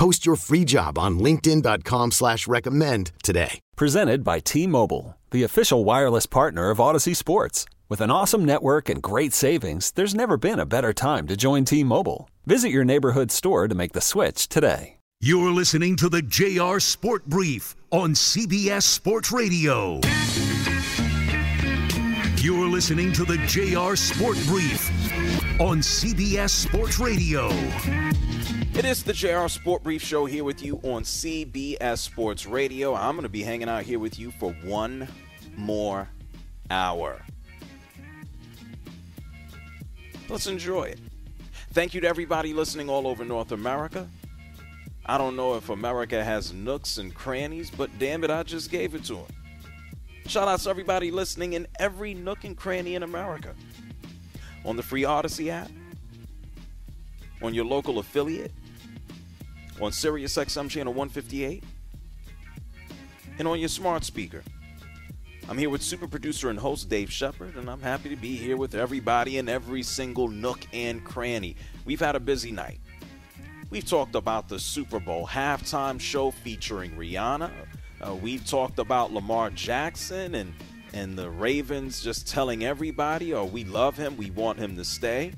Post your free job on linkedin.com slash recommend today. Presented by T-Mobile, the official wireless partner of Audacy Sports. With an awesome network and great savings, there's never been a better time to join T-Mobile. Visit your neighborhood store to make the switch today. You're listening to the JR Sport Brief on CBS Sports Radio. You're listening to the JR Sport Brief on CBS Sports Radio. It is the JR Sport Brief Show here with you on CBS Sports Radio. I'm going to be hanging out here with you for one more hour. Let's enjoy it. Thank you to everybody listening all over North America. I don't know if America has nooks and crannies, but damn it, I just gave it to them. Shout out to everybody listening in every nook and cranny in America. On the free Audacy app, on your local affiliate, on Sirius XM channel 158, and on your smart speaker. I'm here with super producer and host Dave Shepard, and I'm happy to be here with everybody in every single nook and cranny. We've had a busy night. We've talked about the Super Bowl halftime show featuring Rihanna. Uh, we've talked about Lamar Jackson and and the Ravens just telling everybody, "Oh, we love him. We want him to stay."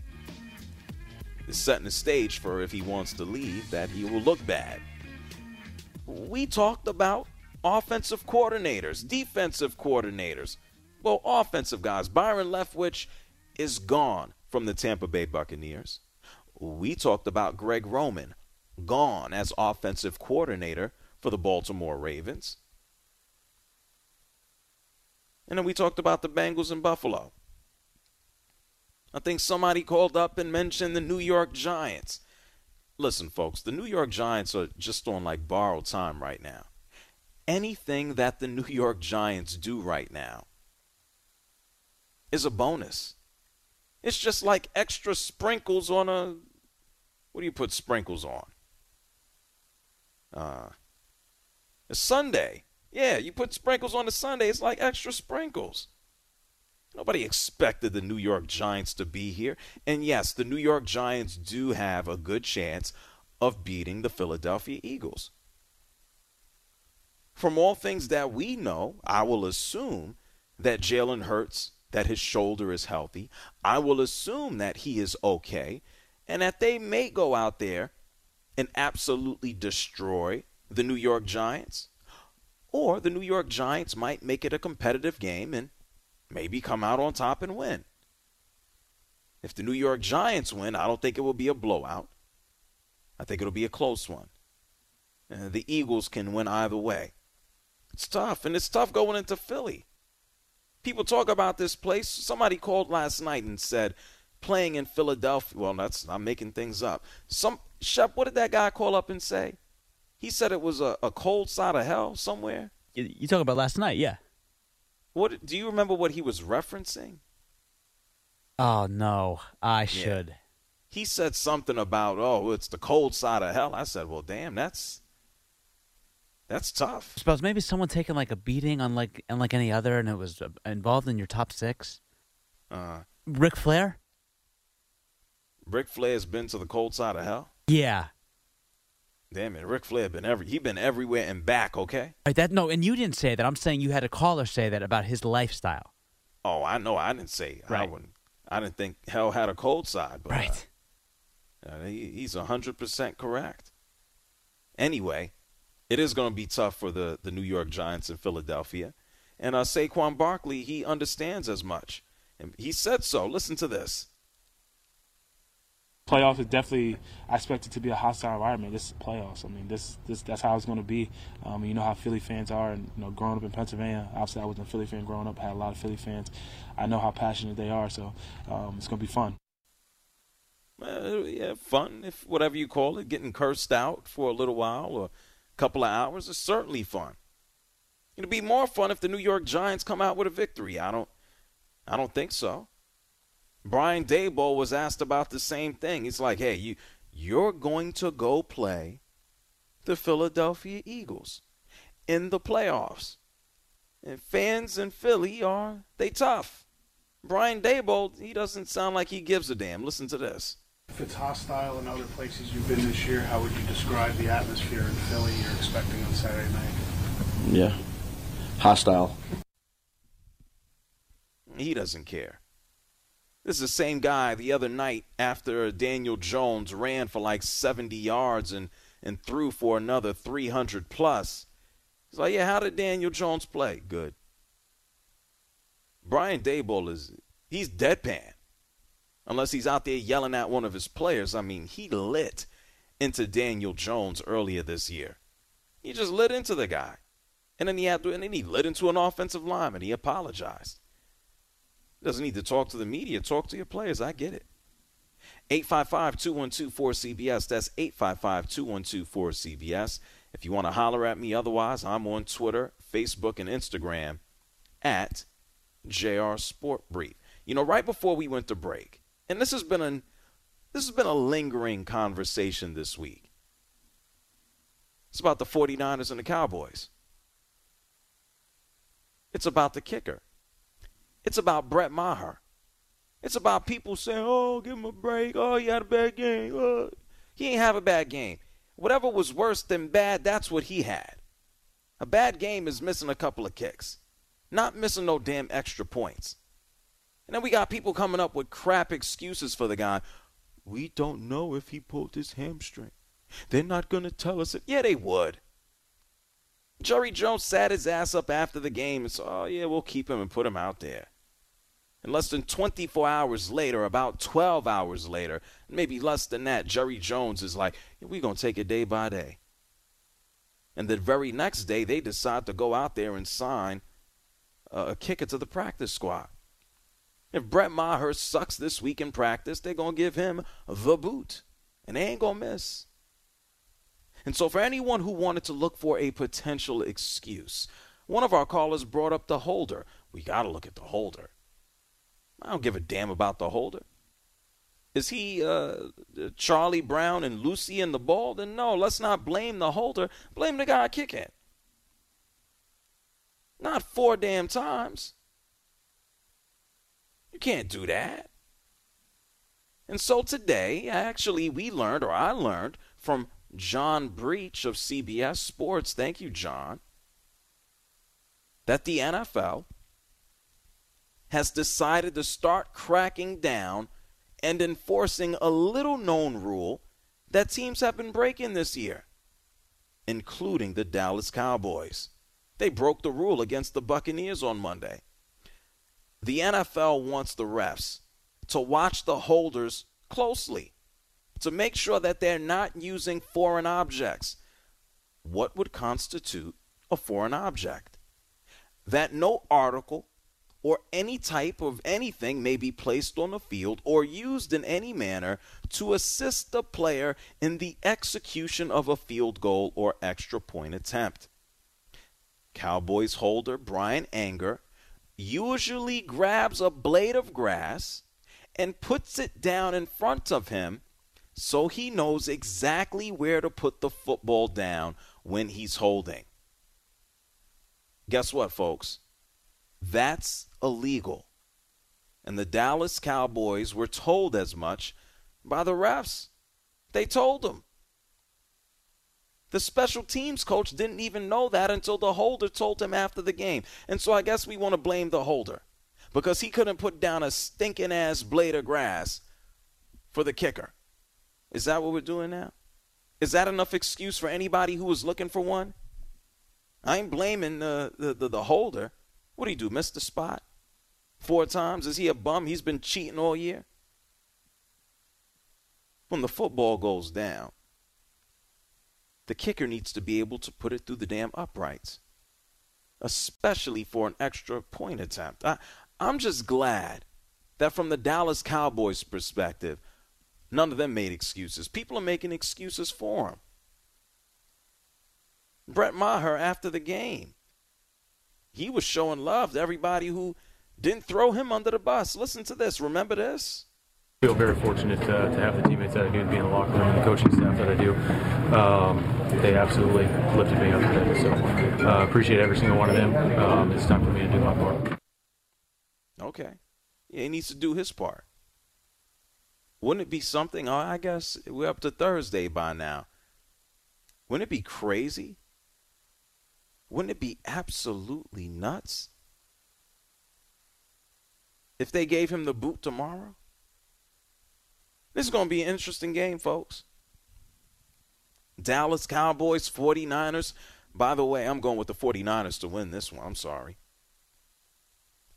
is setting the stage for if he wants to leave, that he will look bad. We talked about offensive coordinators, defensive coordinators. Well, offensive guys. Byron Leftwich is gone from the Tampa Bay Buccaneers. We talked about Greg Roman, gone as offensive coordinator for the Baltimore Ravens. And then we talked about the Bengals in Buffalo. I think somebody called up and mentioned the New York Giants. Listen, folks, the New York Giants are just on like borrowed time right now. Anything that the New York Giants do right now is a bonus. It's just like extra sprinkles on a. What do you put sprinkles on? Uh, a sundae. Yeah, you put sprinkles on the sundae. It's like extra sprinkles. Nobody expected the New York Giants to be here. And yes, the New York Giants do have a good chance of beating the Philadelphia Eagles. From all things that we know, I will assume that Jalen Hurts, that his shoulder is healthy. I will assume that he is okay and that they may go out there and absolutely destroy the New York Giants. Or the New York Giants might make it a competitive game and maybe come out on top and win. If the New York Giants win, I don't think it will be a blowout. I think it'll be a close one. Uh, the Eagles can win either way. It's tough, and it's tough going into Philly. People talk about this place. Somebody called last night and said, playing in Philadelphia. Well, that's I'm making things up. Some Shep, what did that guy call up and say? He said it was a, a cold side of hell somewhere. You, you talking about last night? Yeah. What do you remember? What he was referencing? Oh no, I should. He said something about oh, it's the cold side of hell. I said, well, damn, that's that's tough. I suppose maybe someone taking like a beating on like unlike any other, and it was uh, involved in your top six. Uh, Ric Flair. Ric Flair's been to the cold side of hell. Yeah. Damn it, Ric Flair been every he been everywhere and back. Okay. Right. That no, and you didn't say that. I'm saying you had a caller say that about his lifestyle. Oh, I know. I didn't say. Right. I wouldn't. I didn't think hell had a cold side. But, right. Uh, he, he's hundred percent correct. Anyway, it is going to be tough for the the New York Giants in Philadelphia, and uh, Saquon Barkley he understands as much, and he said so. Listen to this playoffs is definitely I expect it to be a hostile environment. This is playoffs. I mean, this this that's how it's going to be. Um, you know how Philly fans are, and you know, growing up in Pennsylvania, obviously I was a Philly fan growing up. Had a lot of Philly fans. I know how passionate they are, so um, it's going to be fun. Well, yeah, fun if whatever you call it. Getting cursed out for a little while or a couple of hours is certainly fun. It'd be more fun if the New York Giants come out with a victory. I don't I don't think so. Brian Daboll was asked about the same thing. He's like, "Hey, you you're going to go play the Philadelphia Eagles in the playoffs. And fans in Philly are they tough. Brian Daboll, he doesn't sound like he gives a damn. Listen to this. If it's hostile in other places you've been this year, how would you describe the atmosphere in Philly you're expecting on Saturday night? Yeah. Hostile. He doesn't care. This is the same guy the other night after Daniel Jones ran for like 70 yards and, and threw for another 300 plus. He's like, yeah, how did Daniel Jones play? Good. Brian Daboll is, he's deadpan. Unless he's out there yelling at one of his players. I mean, he lit into Daniel Jones earlier this year. He just lit into the guy. And then he had to, and then he lit into an offensive lineman. He apologized. Doesn't need to talk to the media. Talk to your players. I get it. 855 212 4CBS. That's 855 212 4CBS. If you want to holler at me, otherwise, I'm on Twitter, Facebook, and Instagram at JR Sport Brief. You know, right before we went to break, and this has been a this has been a lingering conversation this week. It's about the 49ers and the Cowboys. It's about the kicker. It's about Brett Maher. It's about people saying, "Oh, give him a break. Oh, he had a bad game. Oh. He ain't have a bad game. Whatever was worse than bad, that's what he had. A bad game is missing a couple of kicks, not missing no damn extra points. And then we got people coming up with crap excuses for the guy. We don't know if he pulled his hamstring. They're not going to tell us it. Yeah, they would. Jerry Jones sat his ass up after the game and said, oh, yeah, we'll keep him and put him out there. And less than 24 hours later, about 12 hours later, maybe less than that, Jerry Jones is like, we're going to take it day by day. And the very next day, they decide to go out there and sign a kicker to the practice squad. If Brett Maher sucks this week in practice, they're going to give him the boot. And they ain't going to miss. And so, for anyone who wanted to look for a potential excuse, one of our callers brought up the holder. We got to look at the holder. I don't give a damn about the holder. Is he uh, Charlie Brown and Lucy in the ball? Then no, let's not blame the holder. Blame the guy kicking. Not four damn times. You can't do that. And so today, actually, we learned, or I learned, from John Breech of CBS Sports, thank you, John, that the NFL has decided to start cracking down and enforcing a little known rule that teams have been breaking this year, including the Dallas Cowboys. They broke the rule against the Buccaneers on Monday. The NFL wants the refs to watch the holders closely to make sure that they're not using foreign objects. What would constitute a foreign object? That no article or any type of anything may be placed on the field or used in any manner to assist the player in the execution of a field goal or extra point attempt. Cowboys holder Bryan Anger usually grabs a blade of grass and puts it down in front of him so he knows exactly where to put the football down when he's holding. Guess what, folks? That's illegal. And the Dallas Cowboys were told as much by the refs. They told them. The special teams coach didn't even know that until the holder told him after the game. And so I guess we want to blame the holder because he couldn't put down a stinking ass blade of grass for the kicker. Is that what we're doing now? Is that enough excuse for anybody who was looking for one? I ain't blaming the, the, the, the holder. What do he do? Miss the spot four times? Is he a bum? He's been cheating all year. When the football goes down, the kicker needs to be able to put it through the damn uprights, especially for an extra point attempt. I, I'm just glad that from the Dallas Cowboys' perspective, none of them made excuses. People are making excuses for him. Brett Maher after the game he was showing love to everybody who didn't throw him under the bus. Listen to this. Remember this? I feel very fortunate uh, to have the teammates that I do to be in the locker room and the coaching staff that I do. Um, they absolutely lifted me up today. So uh, appreciate every single one of them. Um, it's time for me to do my part. Okay. Yeah, he needs to do his part. Wouldn't it be something? Oh, I guess we're up to Thursday by now. Wouldn't it be crazy? Wouldn't it be absolutely nuts if they gave him the boot tomorrow? This is going to be an interesting game, folks. Dallas Cowboys, 49ers. By the way, I'm going with the 49ers to win this one. I'm sorry.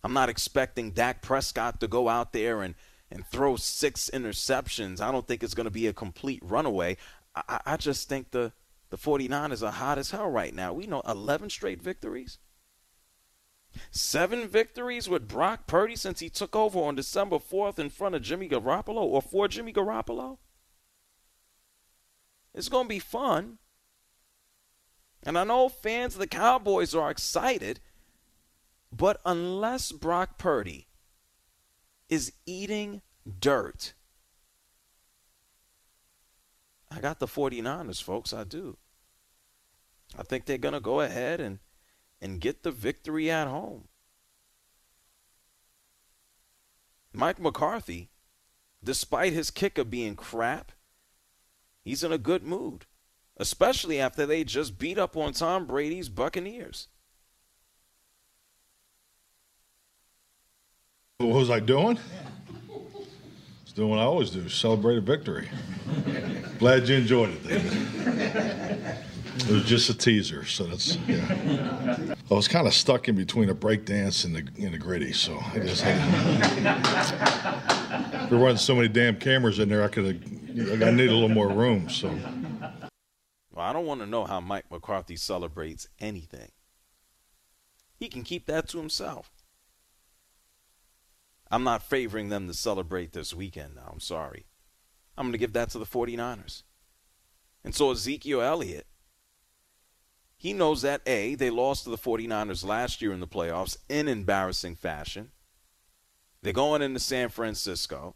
I'm not expecting Dak Prescott to go out there and, and throw six interceptions. I don't think it's going to be a complete runaway. I, I just think the, the 49ers are hot as hell right now. We know 11 straight victories. Seven victories with Brock Purdy since he took over on December 4th in front of Jimmy Garoppolo or for Jimmy Garoppolo. It's going to be fun. And I know fans of the Cowboys are excited, but unless Brock Purdy is eating dirt, I got the 49ers, folks. I do. I think they're going to go ahead and and get the victory at home. Mike McCarthy, despite his kicker being crap, he's in a good mood, especially after they just beat up on Tom Brady's Buccaneers. What was I doing? I was doing what I always do celebrate a victory. Glad you enjoyed it. It was just a teaser, so that's yeah. I was kind of stuck in between a break dance and the and the Griddy, so I just had. there wasn't so many damn cameras in there, I could have. I need a little more room, so. Well, I don't want to know how Mike McCarthy celebrates anything. He can keep that to himself. I'm not favoring them to celebrate this weekend now. I'm sorry. I'm going to give that to the 49ers. And so Ezekiel Elliott he knows that A, they lost to the 49ers last year in the playoffs in embarrassing fashion. They're going into San Francisco.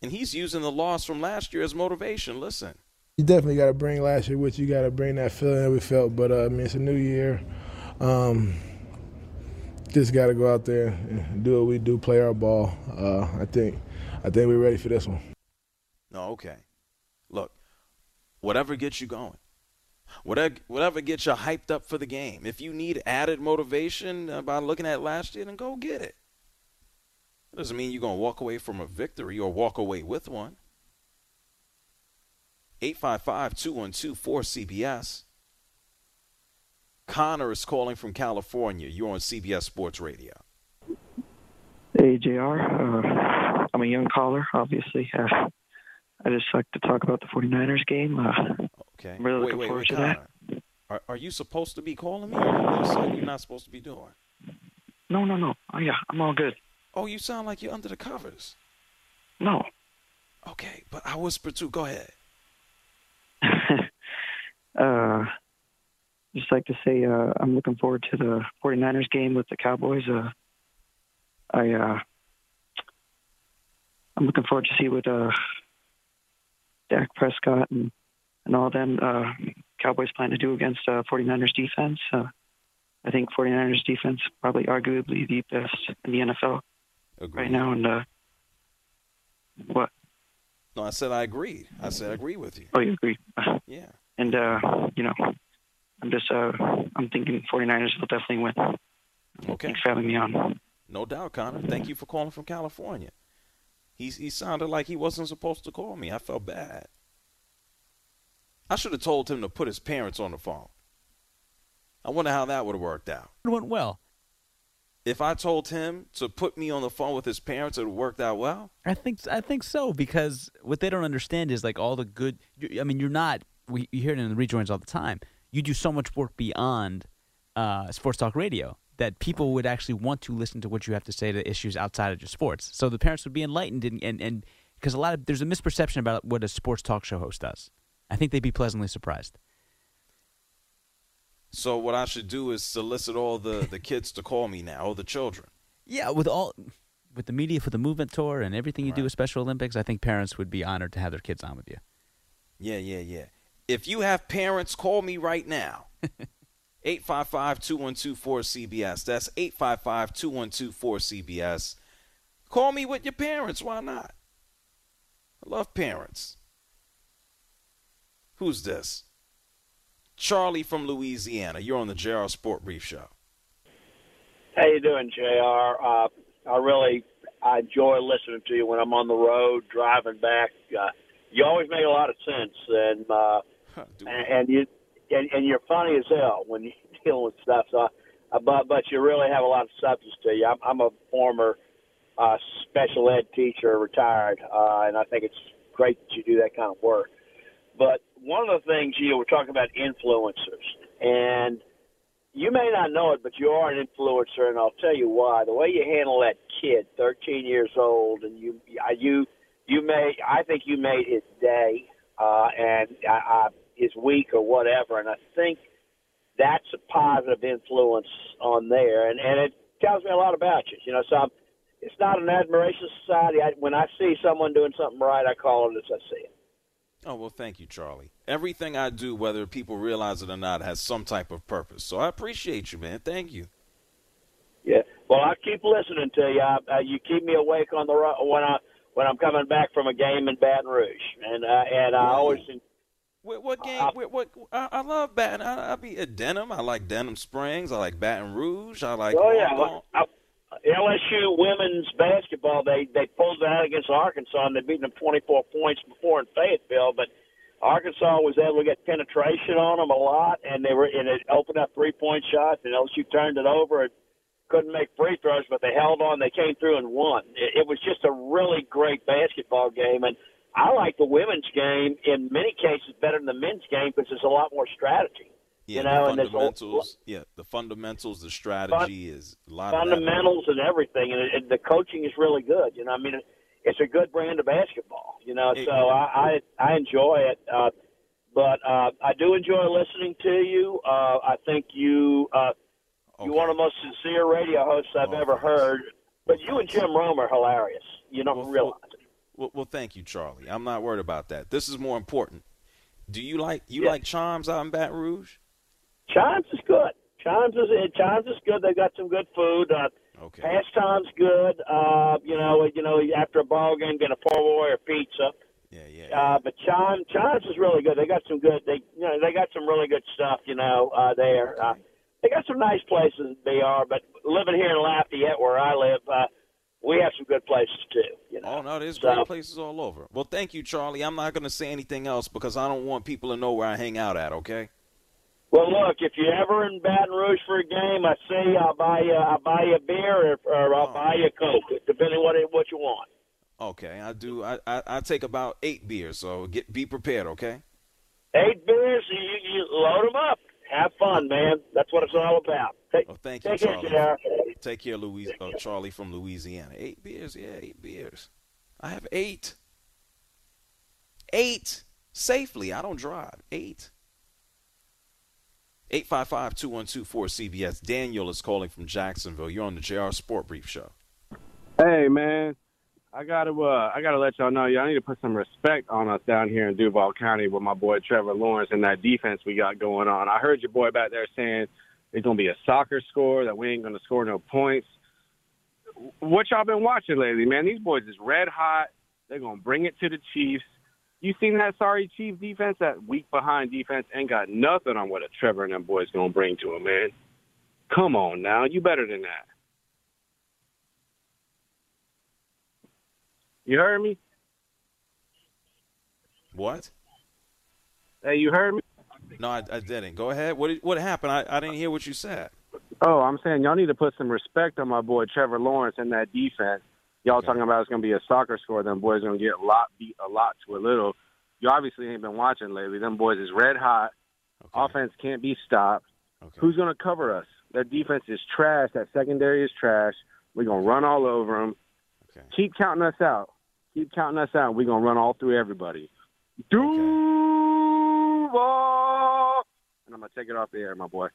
And he's using the loss from last year as motivation. Listen. You definitely got to bring last year with you. got to bring that feeling that we felt. But, uh, I mean, it's a new year. Um, just got to go out there and do what we do, play our ball. Uh, I think I think we're ready for this one. No, okay. Look, whatever gets you going. Whatever, gets you hyped up for the game. If you need added motivation uh, by looking at last year, then go get it. It doesn't mean you're going to walk away from a victory or walk away with one. 855 212 4CBS. Connor is calling from California. You're on CBS Sports Radio. Hey, JR. Uh, I'm a young caller, obviously. Uh, I just like to talk about the 49ers game. Uh, Okay. I'm really wait, looking wait, forward wait, to Connor. that. Are, are you supposed to be calling me? Or you something you're not supposed to be doing? No, no, no. Oh, yeah, I'm all good. Oh, you sound like you're under the covers. No. Okay, but I whisper too. Go ahead. uh, just like to say uh, I'm looking forward to the 49ers game with the Cowboys. Uh, I uh, I'm looking forward to see what uh, Dak Prescott and and all them uh, Cowboys plan to do against uh, 49ers defense. Uh, I think 49ers defense probably arguably the best in the NFL Agreed. right now. And uh, what? No, I said I agreed. I said I agree with you. Oh, you agree? Yeah. And uh, you know, I'm just uh, I'm thinking 49ers will definitely win. Okay. Thanks for having me on. No doubt, Connor. Thank you for calling from California. He he sounded like he wasn't supposed to call me. I felt bad. I should have told him to put his parents on the phone. I wonder how that would have worked out. It went well. If I told him to put me on the phone with his parents, it would worked out well. I think I think so because what they don't understand is like all the good. I mean, you're not. We you hear it in the rejoins all the time. You do so much work beyond uh, sports talk radio that people would actually want to listen to what you have to say to issues outside of just sports. So the parents would be enlightened and and, and because a lot of there's a misperception about what a sports talk show host does. I think they'd be pleasantly surprised. So what I should do is solicit all the, the kids to call me now, all the children. Yeah, with all with the media for the movement tour and everything you do with Special Olympics, I think parents would be honored to have their kids on with you. Yeah, yeah, yeah. If you have parents, call me right now. 855-212-4CBS. That's 855-212-4CBS. Call me with your parents. Why not? I love parents. Who's this? Charlie from Louisiana. You're on the JR Sport Brief Show. How you doing, Jr. Uh, I really I enjoy listening to you when I'm on the road driving back. Uh, you always make a lot of sense, and uh, and, and you and, and you're funny as hell when you deal with stuff. So, uh, but but you really have a lot of substance to you. I'm, I'm a former uh, special ed teacher, retired, uh, and I think it's great that you do that kind of work. But one of the things you were talking about influencers, and you may not know it, but you are an influencer, and I'll tell you why. The way you handle that kid, 13 years old, and you, you, you made, I think you made his day, uh, and I, I, his week or whatever, and I think that's a positive influence on there, and and it tells me a lot about you. You know, so I'm, it's not an admiration society. I, when I see someone doing something right, I call it as I see it. Oh, well, thank you, Charlie. Everything I do, whether people realize it or not, has some type of purpose. So I appreciate you, man. Thank you. Yeah. Well, I keep listening to you. I, uh, you keep me awake on the when I when I'm coming back from a game in Baton Rouge, and uh, and I always What, what game? what, what I, I love Baton. I, I be at Denham. I like Denham Springs. I like Baton Rouge. I like. oh yeah. I, LSU women's basketball they they pulled it out against Arkansas and they beat them 24 points before in Fayetteville, but Arkansas was able to get penetration on them a lot, and they were and it opened up three point shots, and LSU turned it over and couldn't make free throws, but they held on. They came through and won. It, it was just a really great basketball game, and I like the women's game in many cases better than the men's game because there's a lot more strategy. Yeah, you know, the and fundamentals. yeah, the fundamentals. The strategy is a lot fundamentals and everything, and, it, and the coaching is really good. You know, I mean, it, it's a good brand of basketball. You know, so I I, I enjoy it. Uh, but uh, I do enjoy listening to you. Uh, I think you uh, you're one of the most sincere radio hosts I've ever heard. But you and Jim Rome are hilarious. You don't realize it. Well, well, thank you, Charlie. I'm not worried about that. This is more important. Do you like you like Chimes out in Baton Rouge? Chimes is good. Chimes is Chimes is good. They've got some good food. Uh, okay. Pastime's good. Uh, you know, you know, after a ball game, get a four warrior pizza. Yeah, yeah. Uh, but Chimes, Chimes is really good. They got some good. They, you know, they got some really good stuff. You know, uh, there. Uh, they got some nice places. They are, but living here in Lafayette, where I live, uh, we have some good places too. You know. Oh no, there's So- great places all over. Well, thank you, Charlie. I'm not going to say anything else because I don't want people to know where I hang out at. Okay. Well, look, if you're ever in Baton Rouge for a game, I say I'll buy you, I'll buy you a beer or, or I'll buy you a coke, depending what it, what you want. Okay, I do. I, I I take about eight beers, so get be prepared. Okay. Eight beers, you, you load them up. Have fun, man. That's what it's all about. Take, Oh, thank you, take care, Charlie. JR. Take care, Louise. Uh, Charlie from Louisiana. Eight beers, yeah, eight beers. I have eight. Eight safely. I don't drive. Eight. 855-212-4CBS. Daniel is calling from Jacksonville. You're on the JR Sport Brief Show. Hey man, I gotta uh, I gotta let y'all know y'all need to put some respect on us down here in Duval County with my boy Trevor Lawrence and that defense we got going on. I heard your boy back there saying it's gonna be a soccer score that we ain't gonna score no points. What y'all been watching lately, man? These boys is red hot. They're gonna bring it to the Chiefs. You seen that sorry Chiefs defense? That weak behind defense ain't got nothing on what a Trevor and them boys gonna bring to him, man. Come on now, you better than that. You heard me? What? Hey, you heard me? No, I, I didn't. Go ahead. What what happened? I, I didn't hear what you said. Oh, I'm saying y'all need to put some respect on my boy Trevor Lawrence and that defense. Y'all talking about it's going to be a soccer score. Them boys going to get a lot beat a lot to a little. You obviously ain't been watching lately. Them boys is red hot. Offense can't be stopped. Who's going to cover us? That defense is trash. That secondary is trash. We're going to run all over them. Keep counting us out. Keep counting us out. We're going to run all through everybody. Duval. and I'm gonna take it off the air, my boy.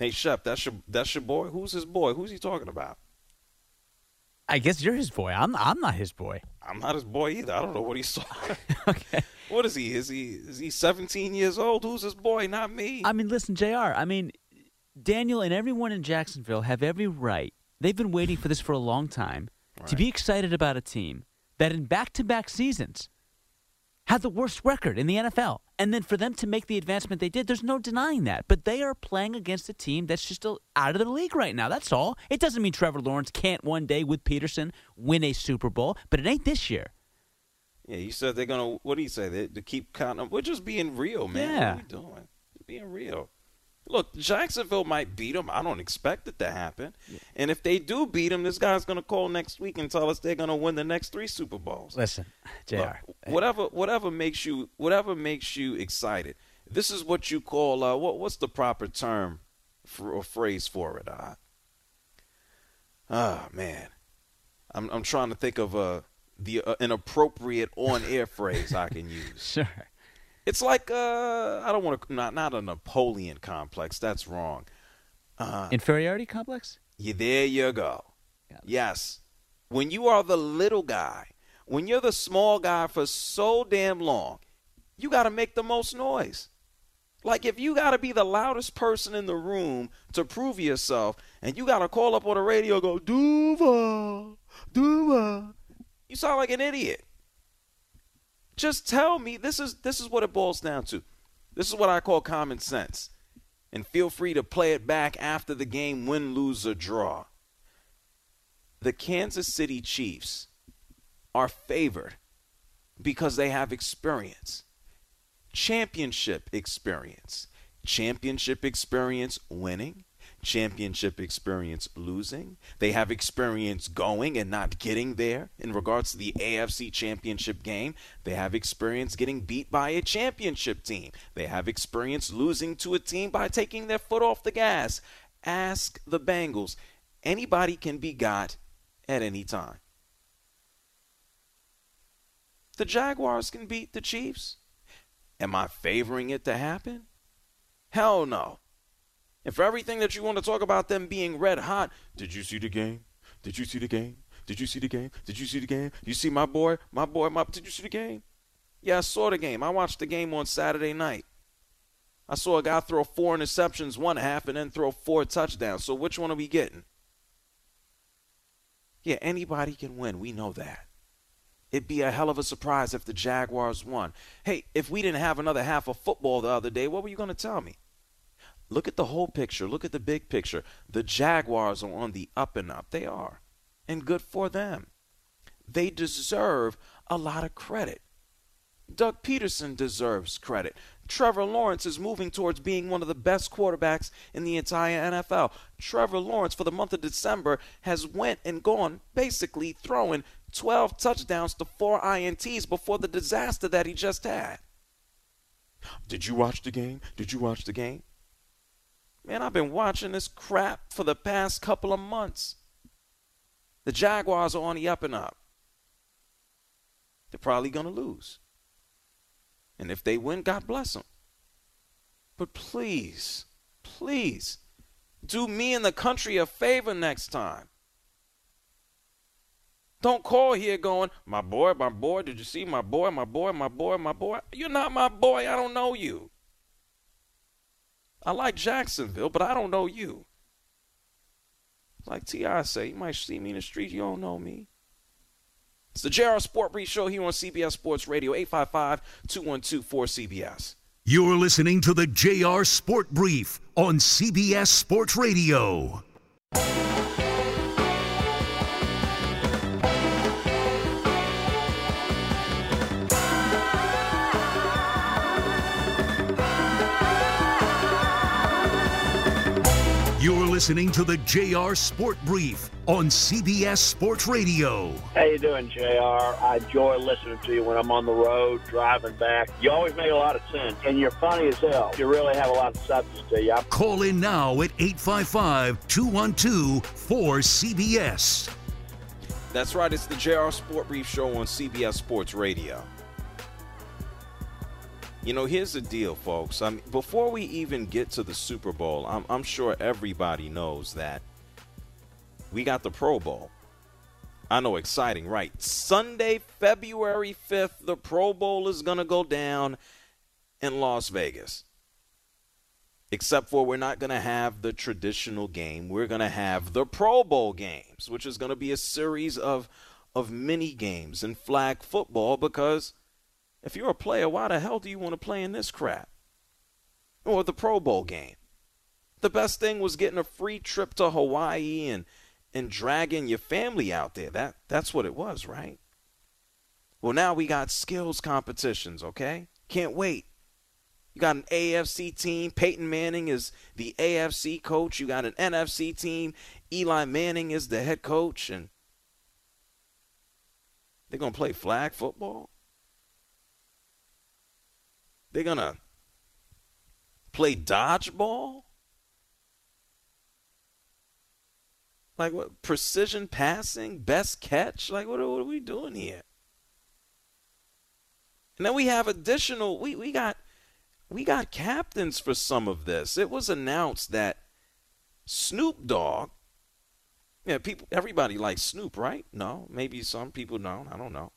Hey, Shep, that's your that's your boy. Who's his boy? Who's he talking about? I guess you're his boy. I'm I'm not his boy. I'm not his boy either. I don't know what he's talking. okay. What is he? Is he is he 17 years old? Who's his boy? Not me. I mean, listen, Jr. I mean, Daniel and everyone in Jacksonville have every right. They've been waiting for this for a long time right. to be excited about a team that in back-to-back seasons had the worst record in the NFL. And then for them to make the advancement they did, there's no denying that. But they are playing against a team that's just out of the league right now. That's all. It doesn't mean Trevor Lawrence can't one day with Pederson win a Super Bowl, but it ain't this year. Yeah, you said they're gonna. What do you say? They, to keep counting. We're just being real, man. Yeah. What are we doing? Being real. Look, Jacksonville might beat them. I don't expect it to happen. Yeah. And if they do beat them, this guy's going to call next week and tell us they're going to win the next three Super Bowls. Listen, Jr. Look, whatever, whatever makes you, whatever makes you excited. This is what you call uh, what? What's the proper term for, or phrase for it? Uh, ah, man, I'm I'm trying to think of a the uh, an appropriate on air phrase I can use. Sure. It's like uh, I don't want to not not a Napoleon complex. That's wrong. Uh, Inferiority complex. Yeah, there you go. Yes, when you are the little guy, when you're the small guy for so damn long, you got to make the most noise. Like if you got to be the loudest person in the room to prove yourself, and you got to call up on the radio, go Duval, Duval, you sound like an idiot. Just tell me this is this is what it boils down to. This is what I call common sense. And feel free to play it back after the game, win, lose, or draw. The Kansas City Chiefs are favored because they have experience, championship experience, championship experience winning, championship experience losing. They have experience going and not getting there in regards to the AFC championship game. They have experience getting beat by a championship team. They have experience losing to a team by taking their foot off the gas. Ask the Bengals. Anybody can be got at any time. The Jaguars can beat the Chiefs. Am I favoring it to happen? Hell no. And for everything that you want to talk about them being red hot, did you see the game? Did you see the game? Did you see the game? Did you see the game? You see my boy? My boy? My did you see the game? Yeah, I saw the game. I watched the game on Saturday night. I saw a guy throw four interceptions one half and then throw four touchdowns. So which one are we getting? Yeah, anybody can win. We know that. It'd be a hell of a surprise if the Jaguars won. Hey, if we didn't have another half of football the other day, what were you going to tell me? Look at the whole picture. Look at the big picture. The Jaguars are on the up and up. They are. And good for them. They deserve a lot of credit. Doug Pederson deserves credit. Trevor Lawrence is moving towards being one of the best quarterbacks in the entire NFL. Trevor Lawrence for the month of December has went and gone basically throwing 12 touchdowns to 4 INTs before the disaster that he just had. Did you watch the game? Did you watch the game? Man, I've been watching this crap for the past couple of months. The Jaguars are on the up and up. They're probably going to lose. And if they win, God bless them. But please, please, do me and the country a favor next time. Don't call here going, my boy, my boy, did you see my boy, my boy, my boy, my boy? You're not my boy. I don't know you. I like Jacksonville, but I don't know you. Like T.I. say, you might see me in the street, you don't know me. It's the JR Sport Brief Show here on CBS Sports Radio, 855-212-4CBS. You're listening to the JR Sport Brief on CBS Sports Radio. Listening to the JR Sport Brief on CBS Sports Radio. How you doing, JR? I enjoy listening to you when I'm on the road, driving back. You always make a lot of sense, and you're funny as hell. You really have a lot of substance to you. Call in now at 855-212-4CBS. That's right. It's the JR Sport Brief Show on CBS Sports Radio. You know, here's the deal, folks. I mean, before we even get to the Super Bowl, I'm, I'm sure everybody knows that we got the Pro Bowl. I know, exciting, right? Sunday, February 5th, the Pro Bowl is going to go down in Las Vegas. Except for we're not going to have the traditional game. We're going to have the Pro Bowl games, which is going to be a series of, of mini games in flag football because if you're a player, why the hell do you want to play in this crap? Or the Pro Bowl game. The best thing was getting a free trip to Hawaii and and dragging your family out there. That that's what it was, right? Well, now we got skills competitions, okay? Can't wait. You got an AFC team. Peyton Manning is the AFC coach. You got an NFC team. Eli Manning is the head coach and they're going to play flag football? They're going to play dodgeball? Like what? Precision passing? Best catch? Like what, what are we doing here? And then we have additional we, we got we got captains for some of this. It was announced that Snoop Dogg yeah, people everybody likes Snoop, right? No, maybe some people don't. I don't know.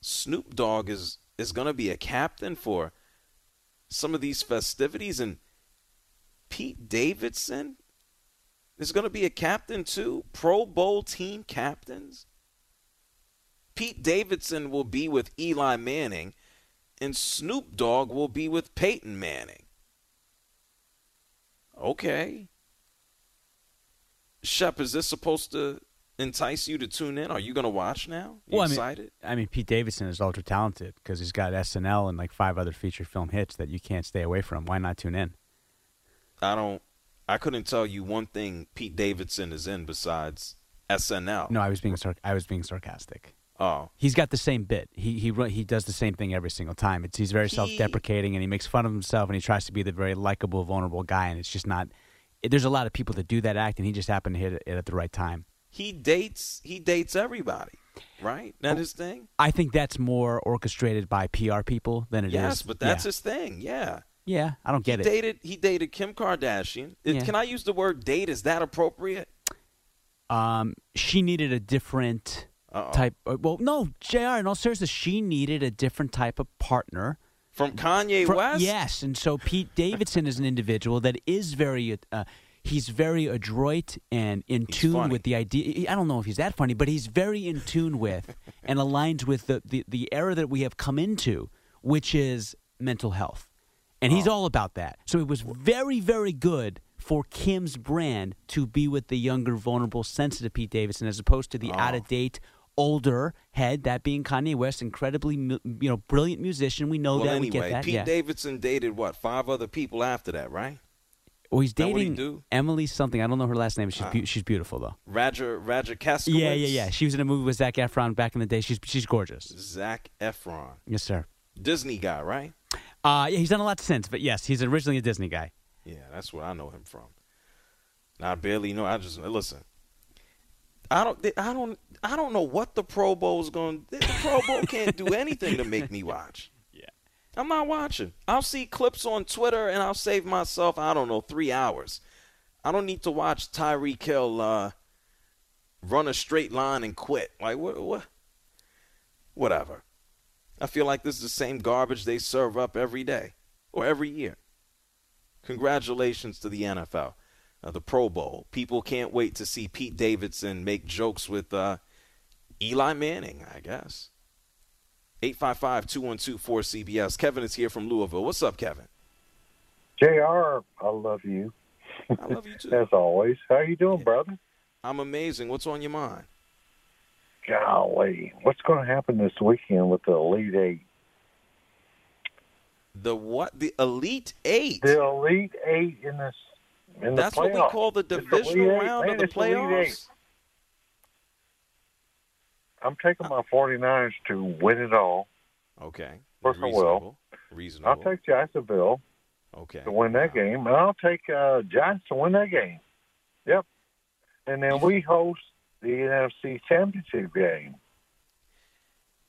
Snoop Dogg is is going to be a captain for some of these festivities. And Pete Davidson is going to be a captain too. Pro Bowl team captains. Pete Davidson will be with Eli Manning, and Snoop Dogg will be with Peyton Manning. Okay. Shep, is this supposed to entice you to tune in? Are you going to watch now? You well, excited? I mean, I mean, Pete Davidson is ultra talented because he's got SNL and like five other feature film hits that you can't stay away from. Why not tune in? I don't. I couldn't tell you one thing Pete Davidson is in besides SNL. No, I was being sar- I was being sarcastic. Oh, he's got the same bit. He he he does the same thing every single time. It's he's very He- self-deprecating and he makes fun of himself and he tries to be the very likable, vulnerable guy. And it's just not. There's a lot of people that do that act, and he just happened to hit it at the right time. He dates. He dates everybody, right? That his thing. I think that's more orchestrated by PR people than it is. yes, but that's yeah. his thing. Yeah. Yeah, I don't get he it. dated. He dated Kim Kardashian. Yeah. Can I use the word date? Is that appropriate? Um, she needed a different Uh-oh. type. Well, no, Jr. In all seriousness, she needed a different type of partner. From Kanye Fro- West. Yes, and so Pete Davidson is an individual that is very. Uh, he's very adroit and in tune funny. with the idea. I don't know if he's that funny, but he's very in tune with and aligns with the, the the era that we have come into, which is mental health, and Oh. he's all about that. So it was very, very good for Kim's brand to be with the younger, vulnerable, sensitive Pete Davidson, as opposed to the Oh. out of date. Older head, that being Kanye West, incredibly you know brilliant musician. We know Well, that. anyway, we get that. Pete yeah. Davidson dated what five other people after that, right? Well, he's that what he dating do? Emily something. I don't know her last name. She's beau- she's beautiful though. Roger Roger Kaskowitz. Yeah, yeah, yeah. She was in a movie with Zac Efron back in the day. She's she's gorgeous. Zac Efron, Yes, sir. Disney guy, right? Uh, yeah, he's done a lot since, but yes, he's originally a Disney guy. Yeah, that's where I know him from. I barely know. I just listen. I don't. I don't. I don't know what the Pro Bowl is going. The Pro Bowl can't do anything to make me watch. I'm not watching. I'll see clips on Twitter and I'll save myself. I don't know three hours. I don't need to watch Tyreek Hill uh, run a straight line and quit. Like what? What? Whatever. I feel like this is the same garbage they serve up every day or every year. Congratulations to the NFL, uh, the Pro Bowl. People can't wait to see Pete Davidson make jokes with uh, Eli Manning, I guess. 855 212 4CBS. Kevin is here from Louisville. What's up, Kevin? JR, I love you. I love you too. As always. How you doing, brother? I'm amazing. What's on your mind? Golly, what's going to happen this weekend with the Elite Eight? The what? The Elite Eight. The Elite Eight in this in That's the what we call the divisional Eight, round man, of the playoffs. I'm taking my 49ers to win it all. Okay. Of I will. Reasonable. I'll take Jacksonville Okay. to win that game, and I'll take uh, Giants to win that game. Yep. And then we host the NFC Championship game.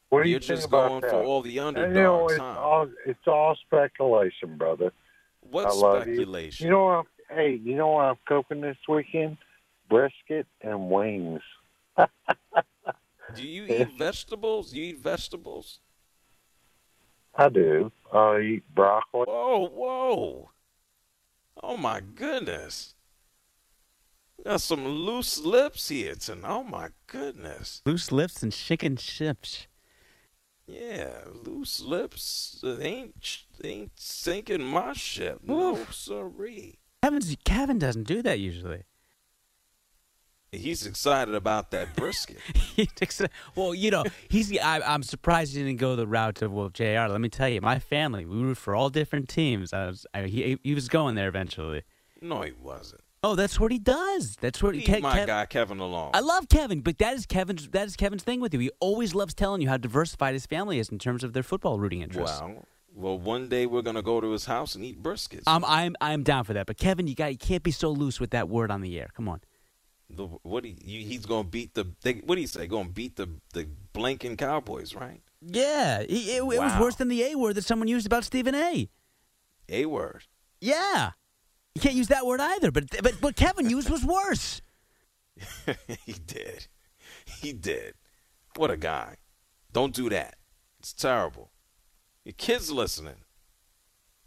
What do You're you think just about going that? for all the You know, it's huh? all it's all speculation, brother. What I love you. speculation? You know what? I'm, hey, you know what I'm cooking this weekend? Brisket and wings. Do you eat vegetables? You eat vegetables? I do. I eat broccoli. Whoa, whoa. Oh my goodness. Got some loose lips here tonight. Oh my goodness. Loose lips and chicken chips. Yeah, loose lips. They ain't they ain't sinking my ship. No, sirree. Kevin's, Kevin doesn't do that usually. He's excited about that brisket. He well, you know, he's. I, I'm surprised he didn't go the route of well, Jr. Let me tell you, my family, we root for all different teams. I was, I, he, he was going there eventually. no, he wasn't. Oh, that's what he does. That's what Leave Ke- my Kev- guy Kevin along. I love Kevin, but that is Kevin's. That is Kevin's thing with you. He always loves telling you how diversified his family is in terms of their football rooting interests. Wow. Well, one day we're gonna go to his house and eat briskets. I'm, I'm, I'm down for that. But Kevin, you got, you can't be so loose with that word on the air. Come on. The, what he, you, he's gonna beat the they, what do you say? Gonna beat the the blanking Cowboys, right? Yeah, he, it, it was worse than the A word that someone used about Stephen A. A word. Yeah, you can't use that word either. But but what Kevin used was worse. he did. He did. What a guy. Don't do that. It's terrible. Your kids listening.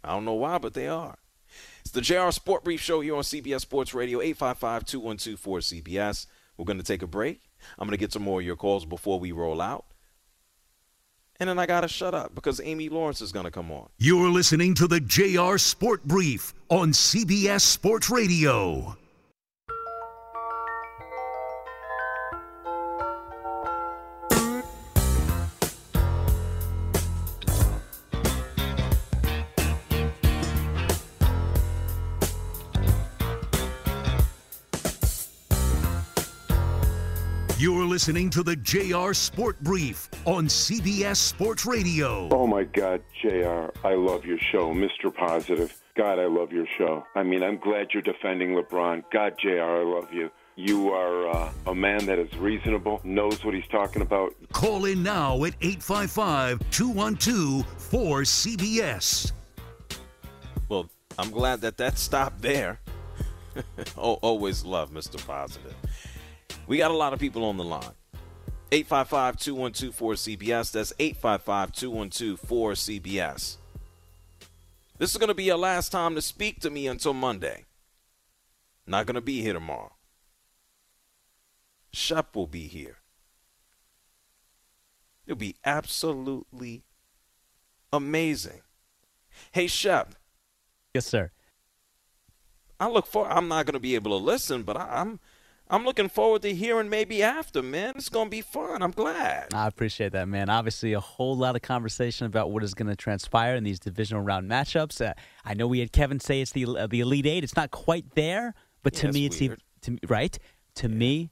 I don't know why, but they are. It's the JR Sport Brief Show here on CBS Sports Radio, 855-212-4CBS. We're going to take a break. I'm going to get some more of your calls before we roll out. And then I got to shut up because Amy Lawrence is going to come on. You're listening to the JR Sport Brief on CBS Sports Radio. Listening to the JR Sport Brief on CBS Sports Radio. Oh my God, JR, I love your show, Mr. Positive. God, I love your show. I mean, I'm glad you're defending LeBron. God, JR, I love you. You are uh, a man that is reasonable, knows what he's talking about. Call in now at 855 212 4CBS. Well, I'm glad that that stopped there. oh, always love Mr. Positive. We got a lot of people on the line. 855 212 4CBS. That's 855 212 4CBS. This is going to be your last time to speak to me until Monday. Not going to be here tomorrow. Shep will be here. It'll be absolutely amazing. Hey, Shep. Yes, sir. I look for. I'm not going to be able to listen, but I, I'm, I'm looking forward to hearing maybe after. Man, it's going to be fun. I'm glad. I appreciate that, man. Obviously, a whole lot of conversation about what is going to transpire in these divisional round matchups. Uh, I know we had Kevin say it's the uh, the Elite Eight. It's not quite there, but to me, it's it's even to me, right. To me,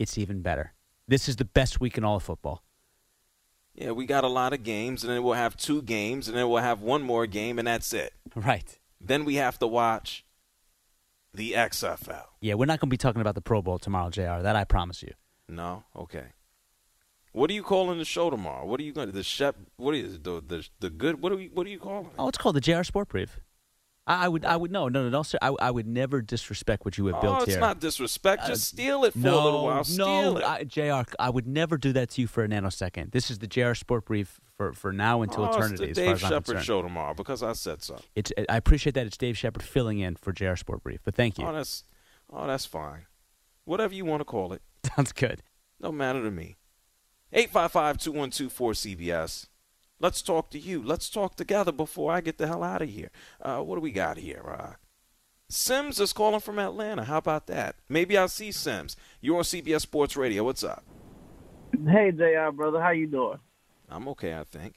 it's even better. This is the best week in all of football. Yeah, we got a lot of games, and then we'll have two games, and then we'll have one more game, and that's it. Right. Then we have to watch the XFL. Yeah, we're not going to be talking about the Pro Bowl tomorrow, Jr. That I promise you. No, okay. What are you calling the show tomorrow? What are you going to the Shep? What is the the the good? What are we? What are you calling? it? Oh, it's called the JR Sport Brief. I, I would, I would no, no, no, no, sir. I, I would never disrespect what you have built here. Oh, it's not disrespect. Uh, Just steal it for no, a little while. Steal no, it. I, Jr. I would never do that to you for a nanosecond. This is the JR Sport Brief for, for now until oh, eternity. It's the Dave Shepard show tomorrow because I said so. It's, I appreciate that it's Dave Shepard filling in for JR Sport Brief, but thank you. Oh, that's oh, that's fine. Whatever you want to call it. Sounds good. No matter to me. 855-212-4CBS. Let's talk to you. Let's talk together before I get the hell out of here. Uh, what do we got here? Uh, Sims is calling from Atlanta. How about that? Maybe I'll see Sims. You're on CBS Sports Radio. What's up? Hey, Jr. Brother, how you doing? I'm okay, I think.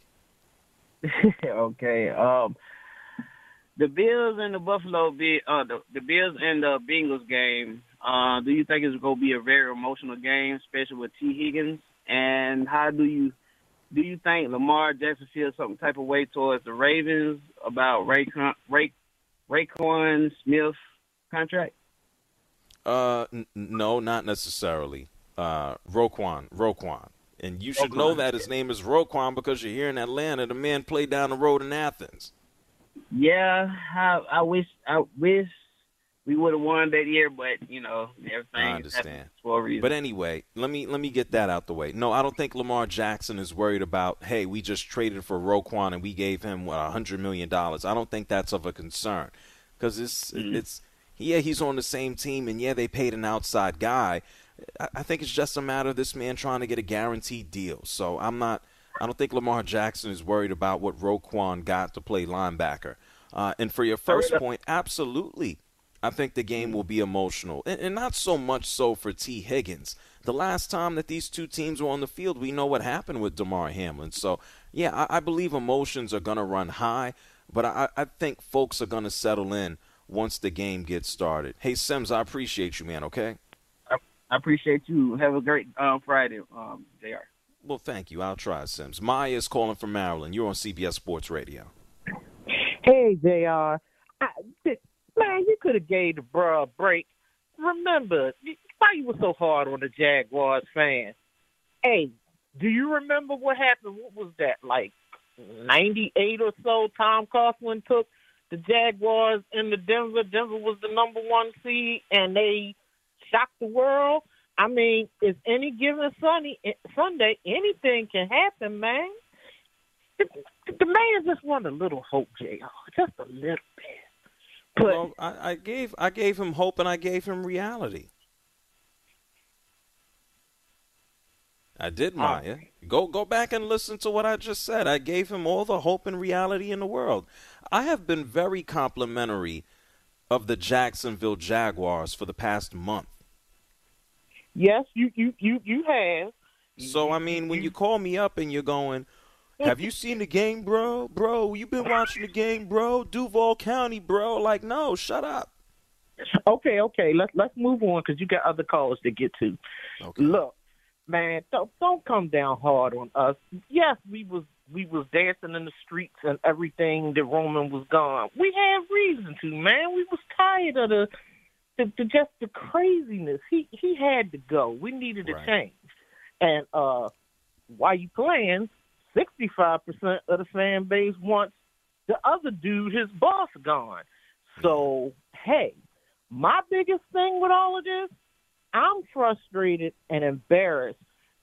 okay. Um, the Bills and the Buffalo, Bill, uh, the, the Bills and the Bengals game. Uh, do you think it's going to be a very emotional game, especially with Tee Higgins? And how do you do you think Lamar Jackson feels some type of way towards the Ravens about Ray Ray Raekwon Smith contract? Uh, n- no, not necessarily. Uh, Roquan, Roquan. And you should know that his name is Roquan because you're here in Atlanta. The man played down the road in Athens. Yeah, I, I wish I wish we would have won that year, but you know everything. I understand. For a reason. But anyway, let me let me get that out the way. No, I don't think Lamar Jackson is worried about. Hey, we just traded for Roquan and we gave him what a hundred million dollars. I don't think that's of a concern because it's Mm-hmm. it's yeah he's on the same team and yeah they paid an outside guy. I, I think it's just a matter of this man trying to get a guaranteed deal. So I'm not. I don't think Lamar Jackson is worried about what Roquan got to play linebacker. Uh, and for your first point, absolutely. I think the game will be emotional, and, and not so much so for Tee Higgins. The last time that these two teams were on the field, we know what happened with Damar Hamlin. So, yeah, I, I believe emotions are going to run high, but I, I think folks are going to settle in once the game gets started. Hey, Sims, I appreciate you, man. Okay. I appreciate you. Have a great uh, Friday, um, Jr. Well, thank you. I'll try, Sims. Maya is calling from Maryland. You're on CBS Sports Radio. Hey, Jr. I, th- man, you could have gave the bro a break. Remember why you were so hard on the Jaguars fan? Hey, do you remember what happened? What was that like? Ninety-eight or so. Tom Coughlin took the Jaguars in the Denver. Denver was the number one seed, and they shocked the world. I mean, it's any given Sunday, eh, Sunday, anything can happen, man. The, the man just want a little hope, Jr. Just a little bit. But well, I, I gave I gave him hope and I gave him reality. I did, ah. Maya. Go go back and listen to what I just said. I gave him all the hope and reality in the world. I have been very complimentary of the Jacksonville Jaguars for the past month. yes, you you you you have. So I mean, when you call me up and you're going, "Have you seen the game, bro? Bro, you been watching the game, bro? Duval County, bro." Like, no, shut up. Okay, okay. Let's let's move on because you got other calls to get to. Look, man, don't don't come down hard on us. Yes, we was we was dancing in the streets and everything. The Roman was gone. We had reason to, man. We was tired of the the, the just the craziness. He he had to go. We needed a change. And uh, while you playing, sixty five percent of the fan base wants the other dude, his boss, gone. So hey, my biggest thing with all of this, I'm frustrated and embarrassed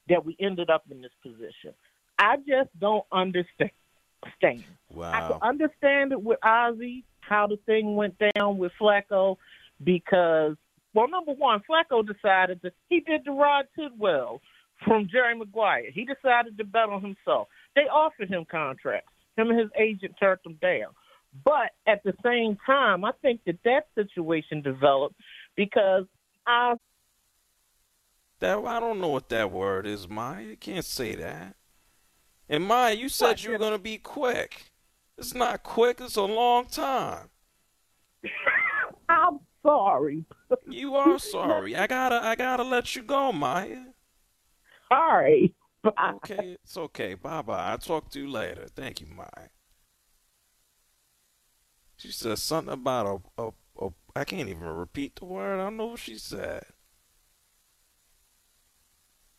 that we ended up in this position. I just don't understand. Wow. I can understand it with Ozzie, how the thing went down with Flacco, because, well, number one, Flacco decided that he did the Rod Tidwell from Jerry Maguire. He decided to bet on himself. They offered him contracts. Him and his agent turned them down. But at the same time, I think that that situation developed because I That I don't know what that word is, Maya. You can't say that. And Maya, you said you were gonna be quick. It's not quick. It's a long time. I'm sorry. You are sorry. I gotta, I gotta let you go, Maya. All right. Okay, it's okay. Bye bye. I'll talk to you later. Thank you, Maya. She said something about a, a, a. I can't even repeat the word. I don't know what she said.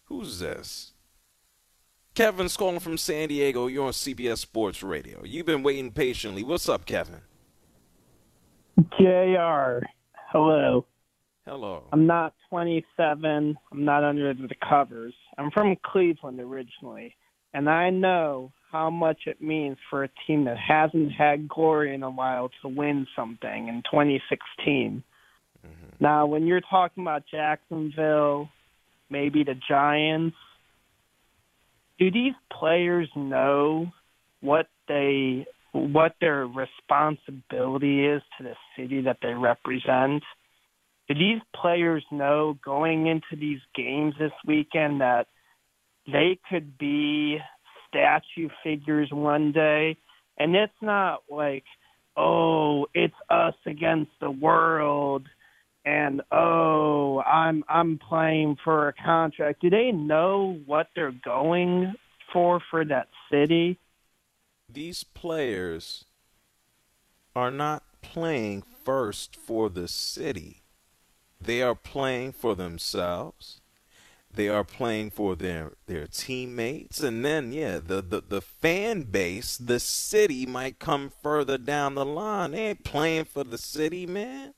Who's this? Kevin's calling from San Diego. You're on CBS Sports Radio. You've been waiting patiently. What's up, Kevin? JR, hello. Hello. I'm not 27. I'm not under the covers. I'm from Cleveland originally, and I know how much it means for a team that hasn't had glory in a while to win something in 2016. Mm-hmm. Now, when you're talking about Jacksonville, maybe the Giants, do these players know what they what their responsibility is to the city that they represent? Do these players know going into these games this weekend that they could be statue figures one day? And it's not like, oh, it's us against the world and oh, I'm I'm playing for a contract. Do they know what they're going for for that city? These players are not playing first for the city. They are playing for themselves. They are playing for their their teammates, and then yeah, the, the the fan base, the city might come further down the line. They ain't playing for the city, man.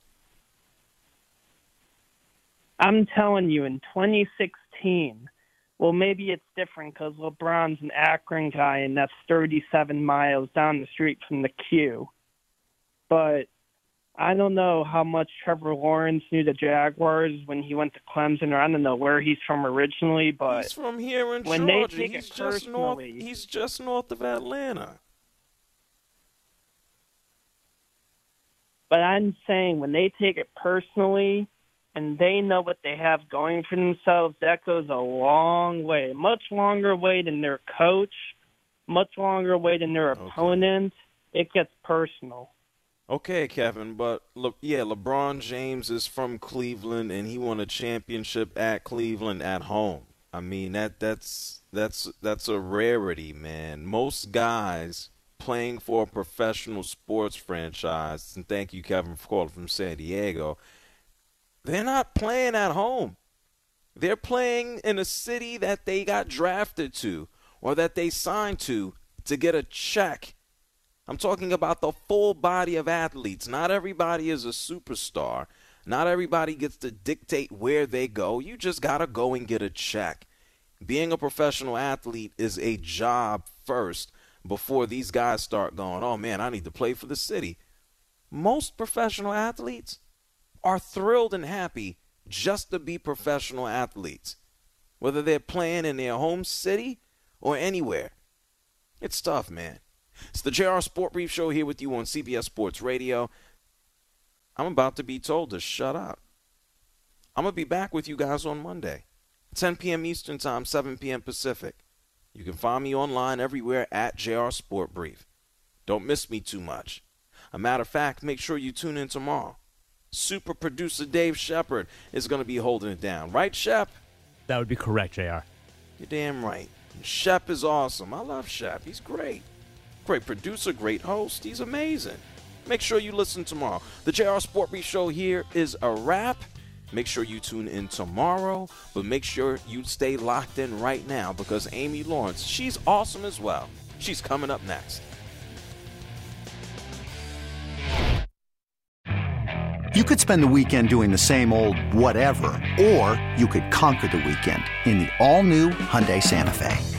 I'm telling you, in 2016, well, maybe it's different because LeBron's an Akron guy, and that's 37 miles down the street from the Q. But I don't know how much Trevor Lawrence knew the Jaguars when he went to Clemson, or I don't know where he's from originally. But he's from here in when Georgia. They take he's it just north. personally- He's just north of Atlanta. But I'm saying when they take it personally and they know what they have going for themselves, that goes a long way, much longer way than their coach, much longer way than their opponent. It gets personal. Okay, Kevin, but look, yeah, LeBron James is from Cleveland, and he won a championship at Cleveland at home. I mean that that's that's that's a rarity, man. Most guys playing for a professional sports franchise, and thank you, Kevin, for calling from San Diego. They're not playing at home. They're playing in a city that they got drafted to or that they signed to to get a check. I'm talking about the full body of athletes. Not everybody is a superstar. Not everybody gets to dictate where they go. You just got to go and get a check. Being a professional athlete is a job first before these guys start going, oh man, I need to play for the city. Most professional athletes are thrilled and happy just to be professional athletes, whether they're playing in their home city or anywhere. It's tough, man. It's the JR Sport Brief Show here with you on CBS Sports Radio. I'm about to be told to shut up. I'm going to be back with you guys on Monday, 10 p.m. Eastern Time, 7 p.m. Pacific. You can find me online everywhere at JR Sport Brief. Don't miss me too much. A matter of fact, make sure you tune in tomorrow. Super producer Dave Shepard is going to be holding it down. Right, Shep? That would be correct, JR. You're damn right. Shep is awesome. I love Shep. He's great. Great producer, great host. He's amazing. Make sure you listen tomorrow. The JR Sport Brief Show here is a wrap. Make sure you tune in tomorrow, but make sure you stay locked in right now because Amy Lawrence, she's awesome as well. She's coming up next. You could spend the weekend doing the same old whatever, or you could conquer the weekend in the all-new Hyundai Santa Fe.